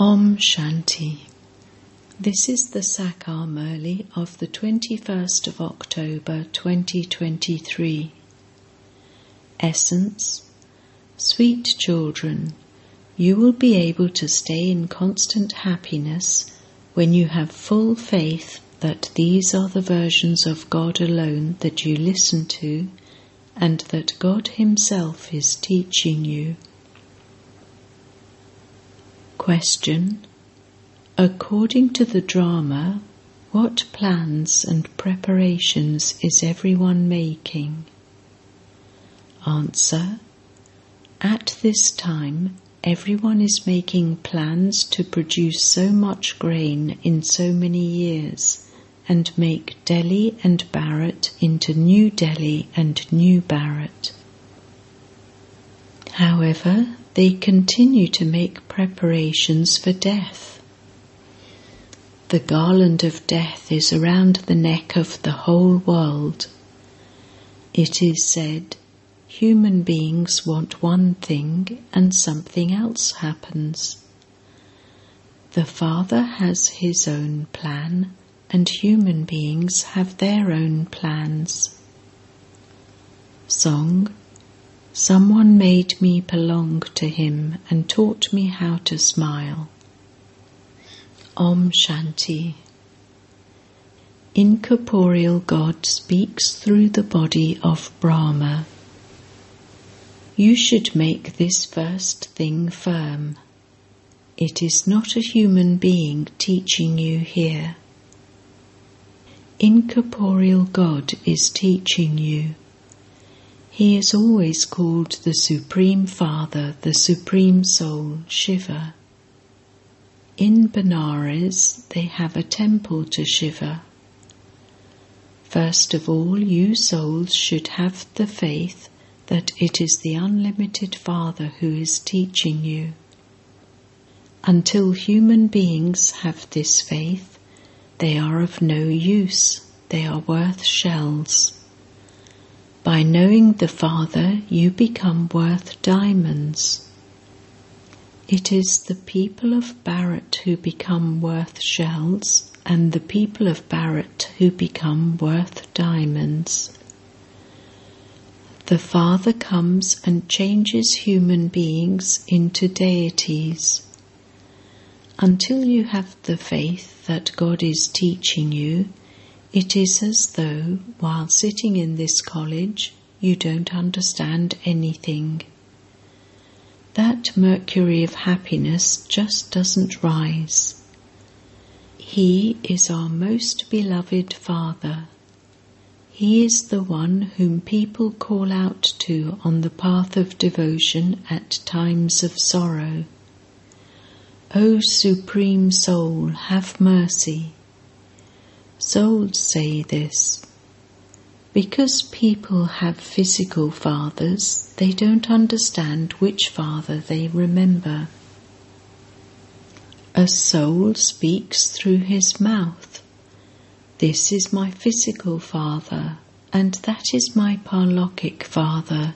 Om Shanti. This is the Sakar Murli of the 21st of October 2023. Essence Sweet children, you will be able to stay in constant happiness when you have full faith that these are the versions of God alone that you listen to and that God Himself is teaching you. Question According to the drama, what plans and preparations is everyone making? Answer At this time, everyone is making plans to produce so much grain in so many years and make Delhi and Bharat into New Delhi and New Bharat. However, they continue to make preparations for death. The garland of death is around the neck of the whole world. It is said, human beings want one thing and something else happens. The Father has his own plan, and human beings have their own plans. Song Someone made me belong to him and taught me how to smile. Om Shanti. Incorporeal God speaks through the body of Brahma. You should make this first thing firm. It is not a human being teaching you here. Incorporeal God is teaching you. He is always called the Supreme Father, the Supreme Soul, Shiva. In Benares, they have a temple to Shiva. First of all, you souls should have the faith that it is the unlimited Father who is teaching you. Until human beings have this faith, they are of no use, they are worth shells. By knowing the Father, you become worth diamonds. It is the people of Bharat who become worth shells, and the people of Bharat who become worth diamonds. The Father comes and changes human beings into deities. Until you have the faith that God is teaching you, it is as though, while sitting in this college, you don't understand anything. That mercury of happiness just doesn't rise. He is our most beloved Father. He is the one whom people call out to on the path of devotion at times of sorrow. O Supreme Soul, have mercy. Souls say this. Because people have physical fathers, they don't understand which father they remember. A soul speaks through his mouth. This is my physical father, and that is my parlokic father.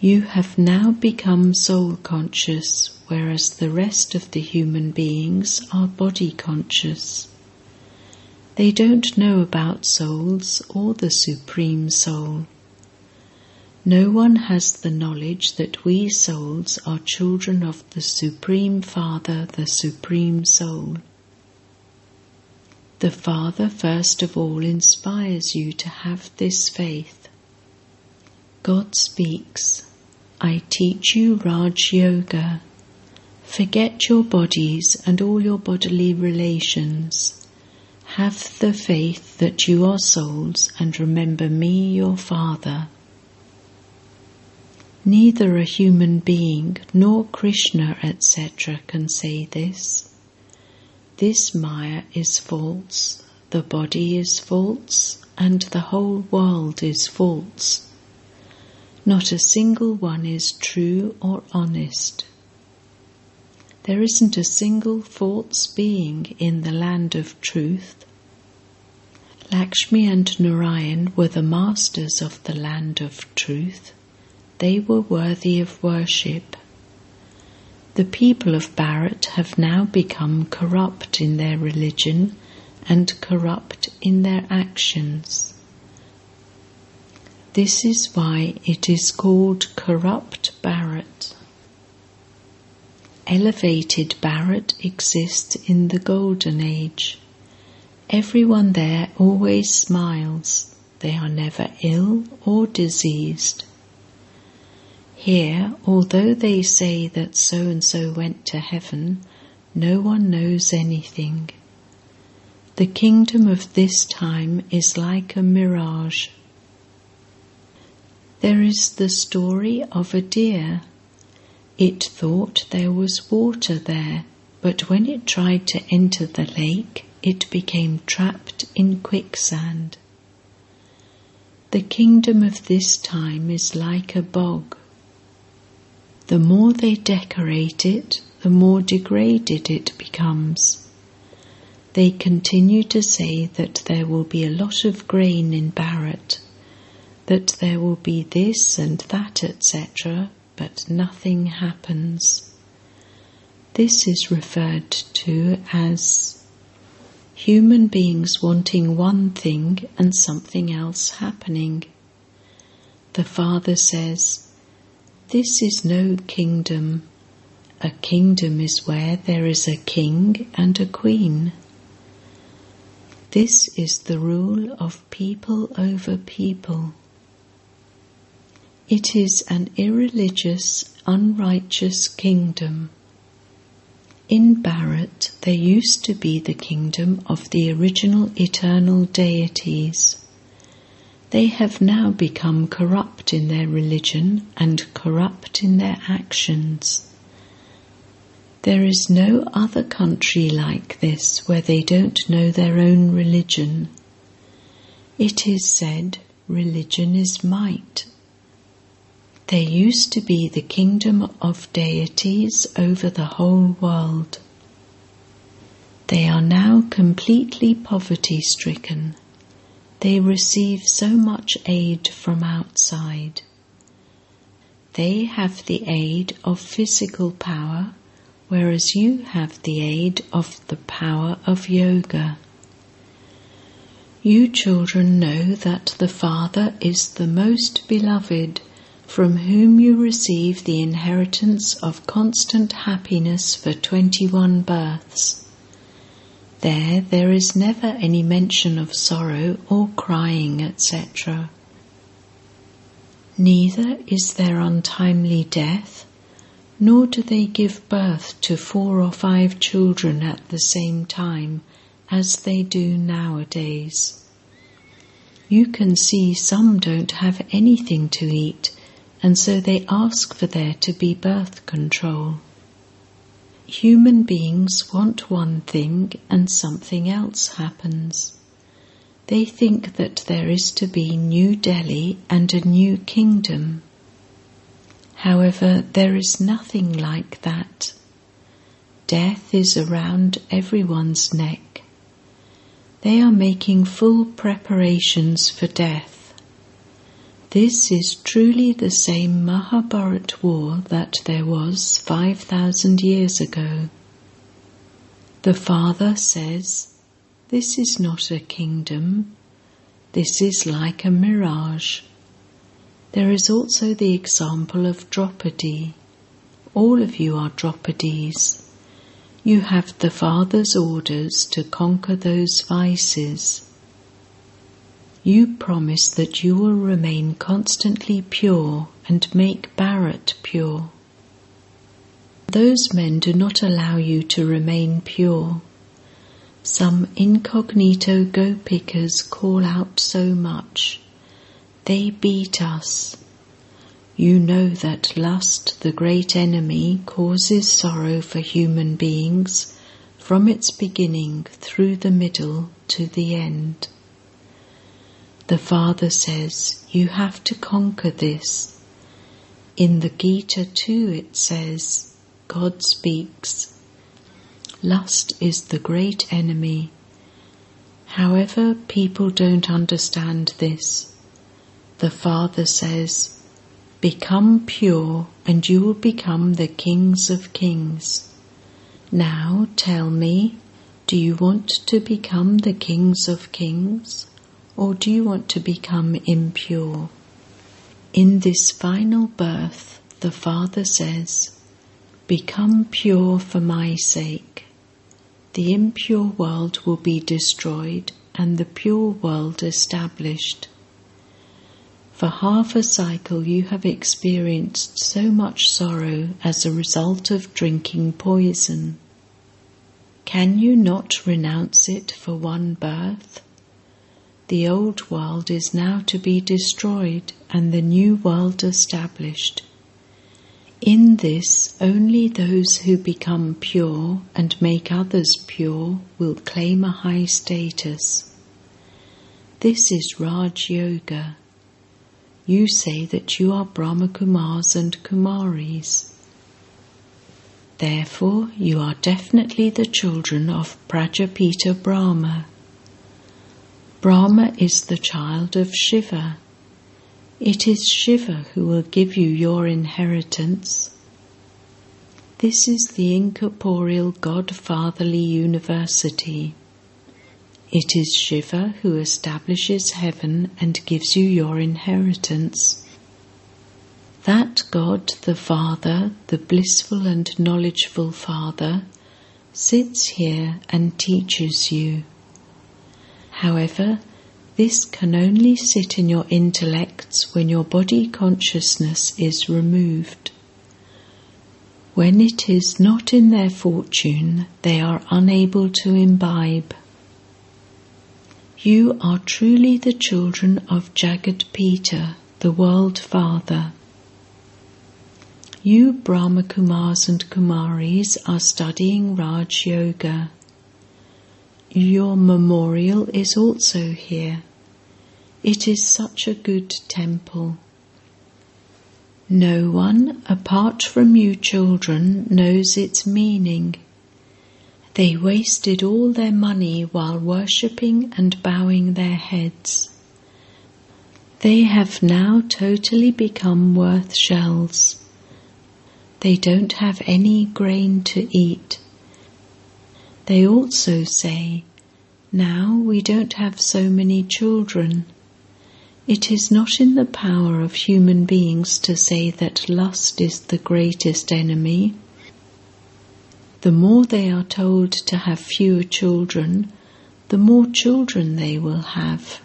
You have now become soul conscious, whereas the rest of the human beings are body conscious. They don't know about souls or the Supreme Soul. No one has the knowledge that we souls are children of the Supreme Father, the Supreme Soul. The Father first of all inspires you to have this faith. God speaks, I teach you Raj Yoga. Forget your bodies and all your bodily relations. Have the faith that you are souls and remember me, your Father. Neither a human being nor Krishna, etc., can say this. This Maya is false, the body is false, and the whole world is false. Not a single one is true or honest. There isn't a single false being in the land of truth. Lakshmi and Narayan were the masters of the land of truth. They were worthy of worship. The people of Bharat have now become corrupt in their religion and corrupt in their actions. This is why it is called corrupt Bharat. Elevated Bharat exists in the Golden Age. Everyone there always smiles. They are never ill or diseased. Here, although they say that so and so went to heaven, no one knows anything. The kingdom of this time is like a mirage. There is the story of a deer. It thought there was water there, but when it tried to enter the lake, it became trapped in quicksand. The kingdom of this time is like a bog. The more they decorate it, the more degraded it becomes. They continue to say that there will be a lot of grain in Bharat that there will be this and that, etc., but nothing happens. This is referred to as human beings wanting one thing and something else happening. The Father says, This is no kingdom. A kingdom is where there is a king and a queen. This is the rule of people over people. It is an irreligious, unrighteous kingdom. In Bharat, there used to be the kingdom of the original eternal deities. They have now become corrupt in their religion and corrupt in their actions. There is no other country like this where they don't know their own religion. It is said religion is might. There used to be the kingdom of deities over the whole world. They are now completely poverty stricken. They receive so much aid from outside. They have the aid of physical power, whereas you have the aid of the power of yoga. You children know that the Father is the most beloved from whom you receive the inheritance of constant happiness for 21 births. There, there is never any mention of sorrow or crying, etc. Neither is there untimely death, nor do they give birth to four or five children at the same time, as they do nowadays. You can see some don't have anything to eat and so they ask for there to be birth control. Human beings want one thing and something else happens. They think that there is to be New Delhi and a new kingdom. However, there is nothing like that. Death is around everyone's neck. They are making full preparations for death. This is truly the same Mahabharat war that there was 5,000 years ago. The Father says, This is not a kingdom, this is like a mirage. There is also the example of Draupadi. All of you are Draupadis. You have the Father's orders to conquer those vices you promise that you will remain constantly pure and make Bharat pure. Those men do not allow you to remain pure. Some incognito gopikas call out so much. They beat us. You know that lust, the great enemy, causes sorrow for human beings from its beginning through the middle to the end. The Father says, You have to conquer this. In the Gita too it says, God speaks. Lust is the great enemy. However, people don't understand this. The Father says, Become pure, and you will become the kings of kings. Now tell me, do you want to become the kings of kings, or do you want to become impure? In this final birth, the Father says, Become pure for my sake. The impure world will be destroyed and the pure world established. For half a cycle, you have experienced so much sorrow as a result of drinking poison. Can you not renounce it for one birth? The old world is now to be destroyed and the new world established. In this, only those who become pure and make others pure will claim a high status. This is Raj Yoga you say that you are Brahma Kumars and Kumaris. Therefore, you are definitely the children of Prajapita Brahma. Brahma is the child of Shiva. It is Shiva who will give you your inheritance. This is the incorporeal God Fatherly University. It is Shiva who establishes heaven and gives you your inheritance. That God, the Father, the blissful and knowledgeful Father, sits here and teaches you. However, this can only sit in your intellects when your body consciousness is removed. When it is not in their fortune, they are unable to imbibe. You are truly the children of Jagat Pita, the World Father. You Brahma Kumars and Kumaris are studying Raj Yoga. Your memorial is also here. It is such a good temple. No one apart from you children knows its meaning. They wasted all their money while worshipping and bowing their heads. They have now totally become worth shells. They don't have any grain to eat. They also say, Now we don't have so many children. It is not in the power of human beings to say that lust is the greatest enemy the more they are told to have fewer children, the more children they will have.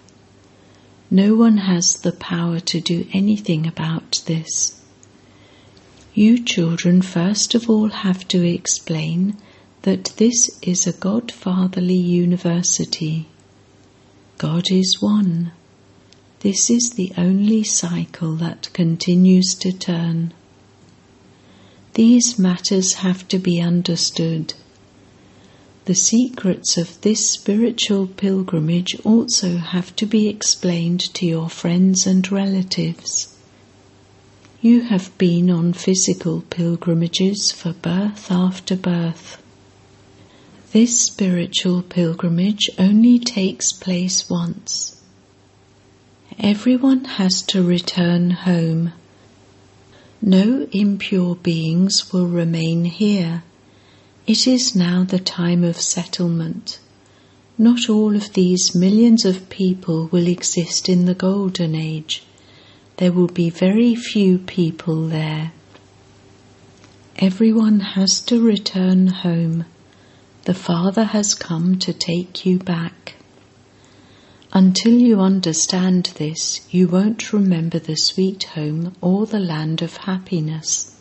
No one has the power to do anything about this. You children first of all have to explain that this is a God-fatherly university. God is one. This is the only cycle that continues to turn. These matters have to be understood. The secrets of this spiritual pilgrimage also have to be explained to your friends and relatives. You have been on physical pilgrimages for birth after birth. This spiritual pilgrimage only takes place once. Everyone has to return home no impure beings will remain here. It is now the time of settlement. Not all of these millions of people will exist in the Golden Age. There will be very few people there. Everyone has to return home. The Father has come to take you back. Until you understand this, you won't remember the sweet home or the land of happiness.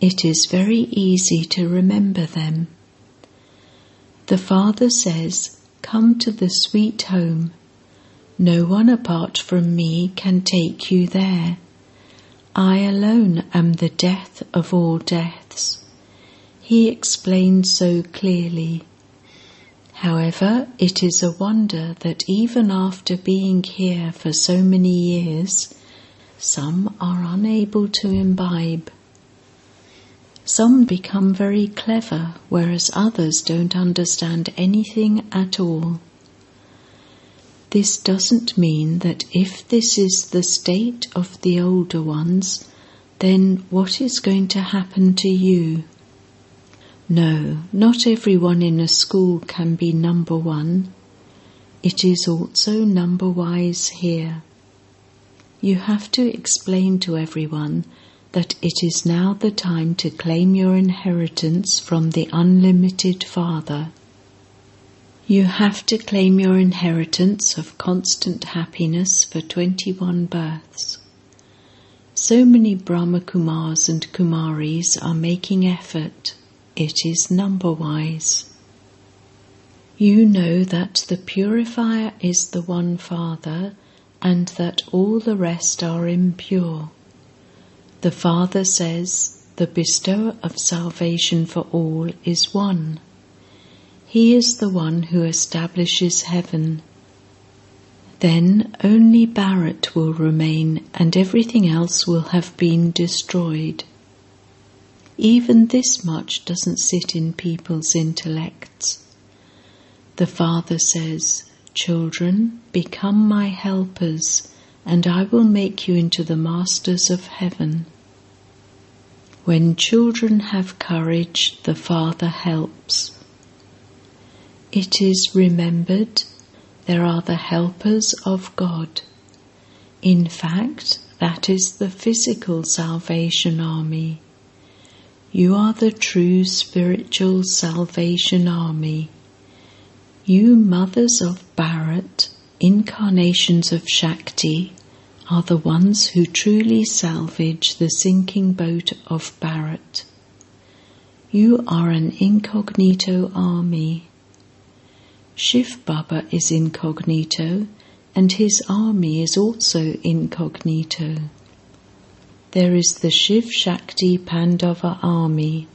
It is very easy to remember them. The Father says, Come to the sweet home. No one apart from me can take you there. I alone am the death of all deaths. He explained so clearly. However, it is a wonder that even after being here for so many years, some are unable to imbibe. Some become very clever, whereas others don't understand anything at all. This doesn't mean that if this is the state of the older ones, then what is going to happen to you? No, not everyone in a school can be number one. It is also number wise here. You have to explain to everyone that it is now the time to claim your inheritance from the unlimited Father. You have to claim your inheritance of constant happiness for 21 births. So many Brahma Kumars and Kumaris are making effort. It is number wise. You know that the purifier is the one Father and that all the rest are impure. The Father says, The bestower of salvation for all is one. He is the one who establishes heaven. Then only Bharat will remain and everything else will have been destroyed. Even this much doesn't sit in people's intellects. The Father says, Children, become my helpers and I will make you into the masters of heaven. When children have courage, the Father helps. It is remembered there are the helpers of God. In fact, that is the physical salvation army. You are the true spiritual salvation army. You mothers of Bharat incarnations of Shakti are the ones who truly salvage the sinking boat of Bharat. You are an incognito army. Shiv Baba is incognito and his army is also incognito. There is the Shiv Shakti Pandava army.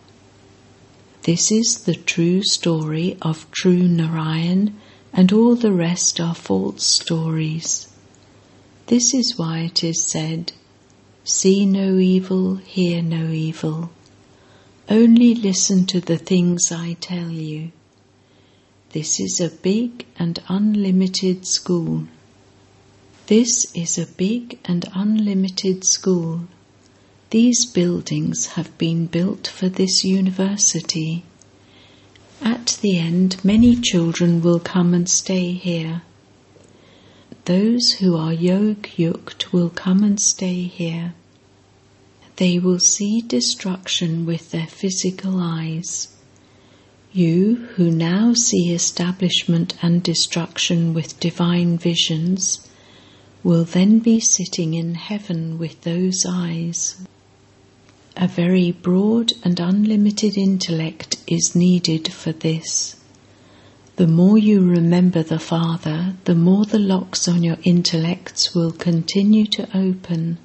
This is the true story of true Narayan and all the rest are false stories. This is why it is said, See no evil, hear no evil. Only listen to the things I tell you. This is a big and unlimited school. This is a big and unlimited school. These buildings have been built for this university. At the end, many children will come and stay here. Those who are yog yukt will come and stay here. They will see destruction with their physical eyes. You who now see establishment and destruction with divine visions will then be sitting in heaven with those eyes. A very broad and unlimited intellect is needed for this. The more you remember the Father, the more the locks on your intellects will continue to open.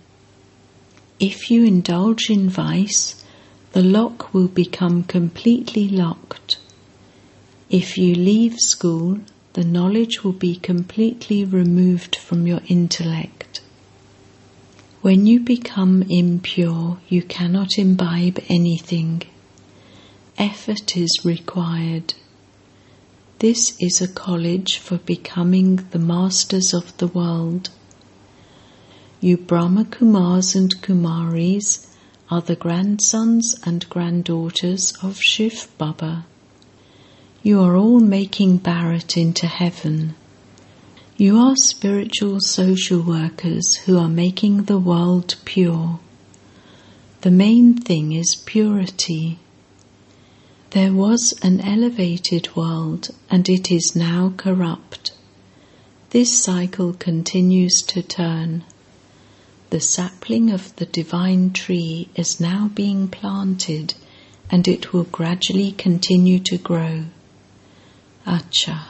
If you indulge in vice, the lock will become completely locked. If you leave school, the knowledge will be completely removed from your intellect. When you become impure, you cannot imbibe anything. Effort is required. This is a college for becoming the masters of the world. You Brahma Kumars and Kumaris are the grandsons and granddaughters of Shiv Baba. You are all making Bharat into heaven. You are spiritual social workers who are making the world pure. The main thing is purity. There was an elevated world and it is now corrupt. This cycle continues to turn. The sapling of the divine tree is now being planted and it will gradually continue to grow. Acha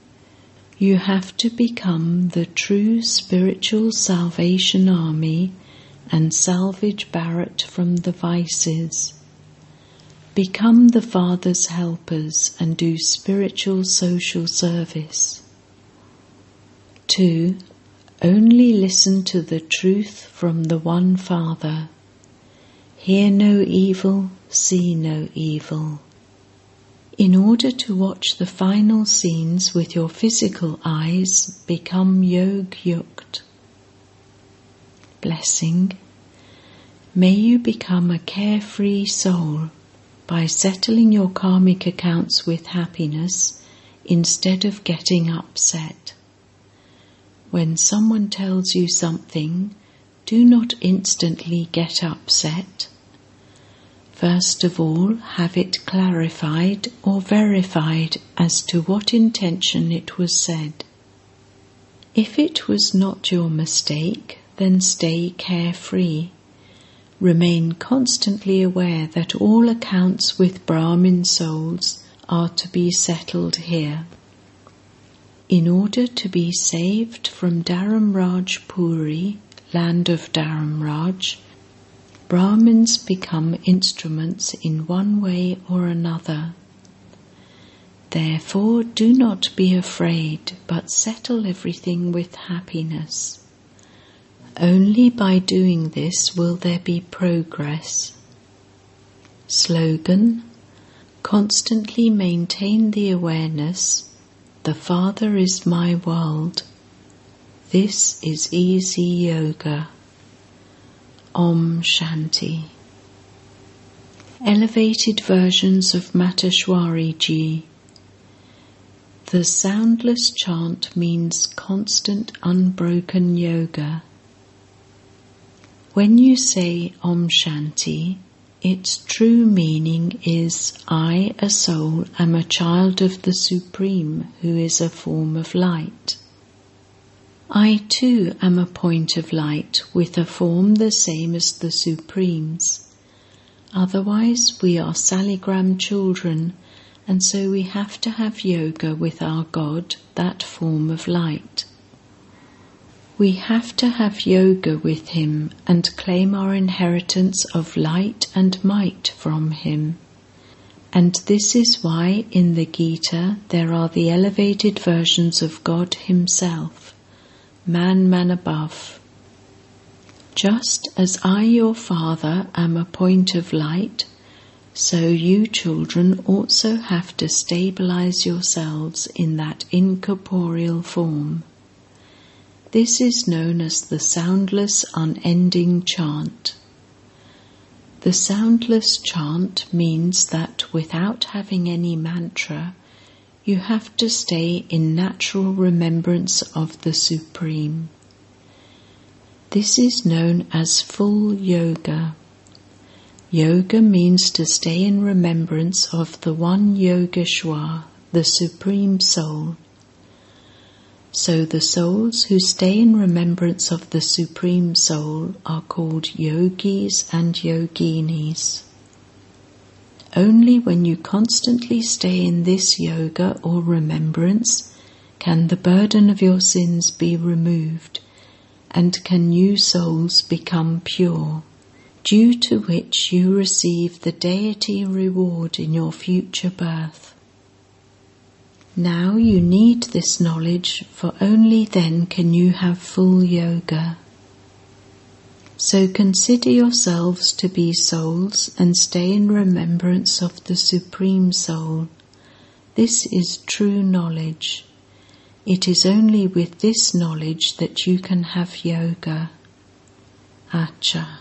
You have to become the true spiritual salvation army and salvage Bharat from the vices. Become the Father's helpers and do spiritual social service. 2. Only listen to the truth from the one Father. Hear no evil, see no evil. In order to watch the final scenes with your physical eyes, become Yog Yukt. Blessing. May you become a carefree soul by settling your karmic accounts with happiness instead of getting upset. When someone tells you something, do not instantly get upset. First of all, have it clarified or verified as to what intention it was said. If it was not your mistake, then stay carefree remain constantly aware that all accounts with Brahmin souls are to be settled here. In order to be saved from Dharamraj Puri, land of Dharamraj, Brahmins become instruments in one way or another. Therefore, do not be afraid, but settle everything with happiness. Only by doing this will there be progress. Slogan Constantly maintain the awareness the Father is my world. This is easy yoga. Om Shanti. Elevated versions of Mateshwari Ji. The soundless chant means constant unbroken yoga. When you say Om Shanti, its true meaning is I, a soul, am a child of the Supreme who is a form of light. I too am a point of light with a form the same as the Supreme's. Otherwise, we are saligram children, and so we have to have yoga with our God, that form of light. We have to have yoga with him and claim our inheritance of light and might from him. And this is why in the Gita there are the elevated versions of God Himself, Manmanabhav. Just as I, your Father, am a point of light, so you children also have to stabilize yourselves in that incorporeal form. This is known as the soundless unending chant. The soundless chant means that without having any mantra, you have to stay in natural remembrance of the Supreme. This is known as full yoga. Yoga means to stay in remembrance of the one Yogeshwar, the Supreme Soul. So the souls who stay in remembrance of the Supreme Soul are called yogis and yoginis. Only when you constantly stay in this yoga or remembrance can the burden of your sins be removed and can new souls become pure, due to which you receive the deity reward in your future birth. Now you need this knowledge, for only then can you have full yoga. So consider yourselves to be souls and stay in remembrance of the Supreme Soul. This is true knowledge. It is only with this knowledge that you can have yoga. Acha.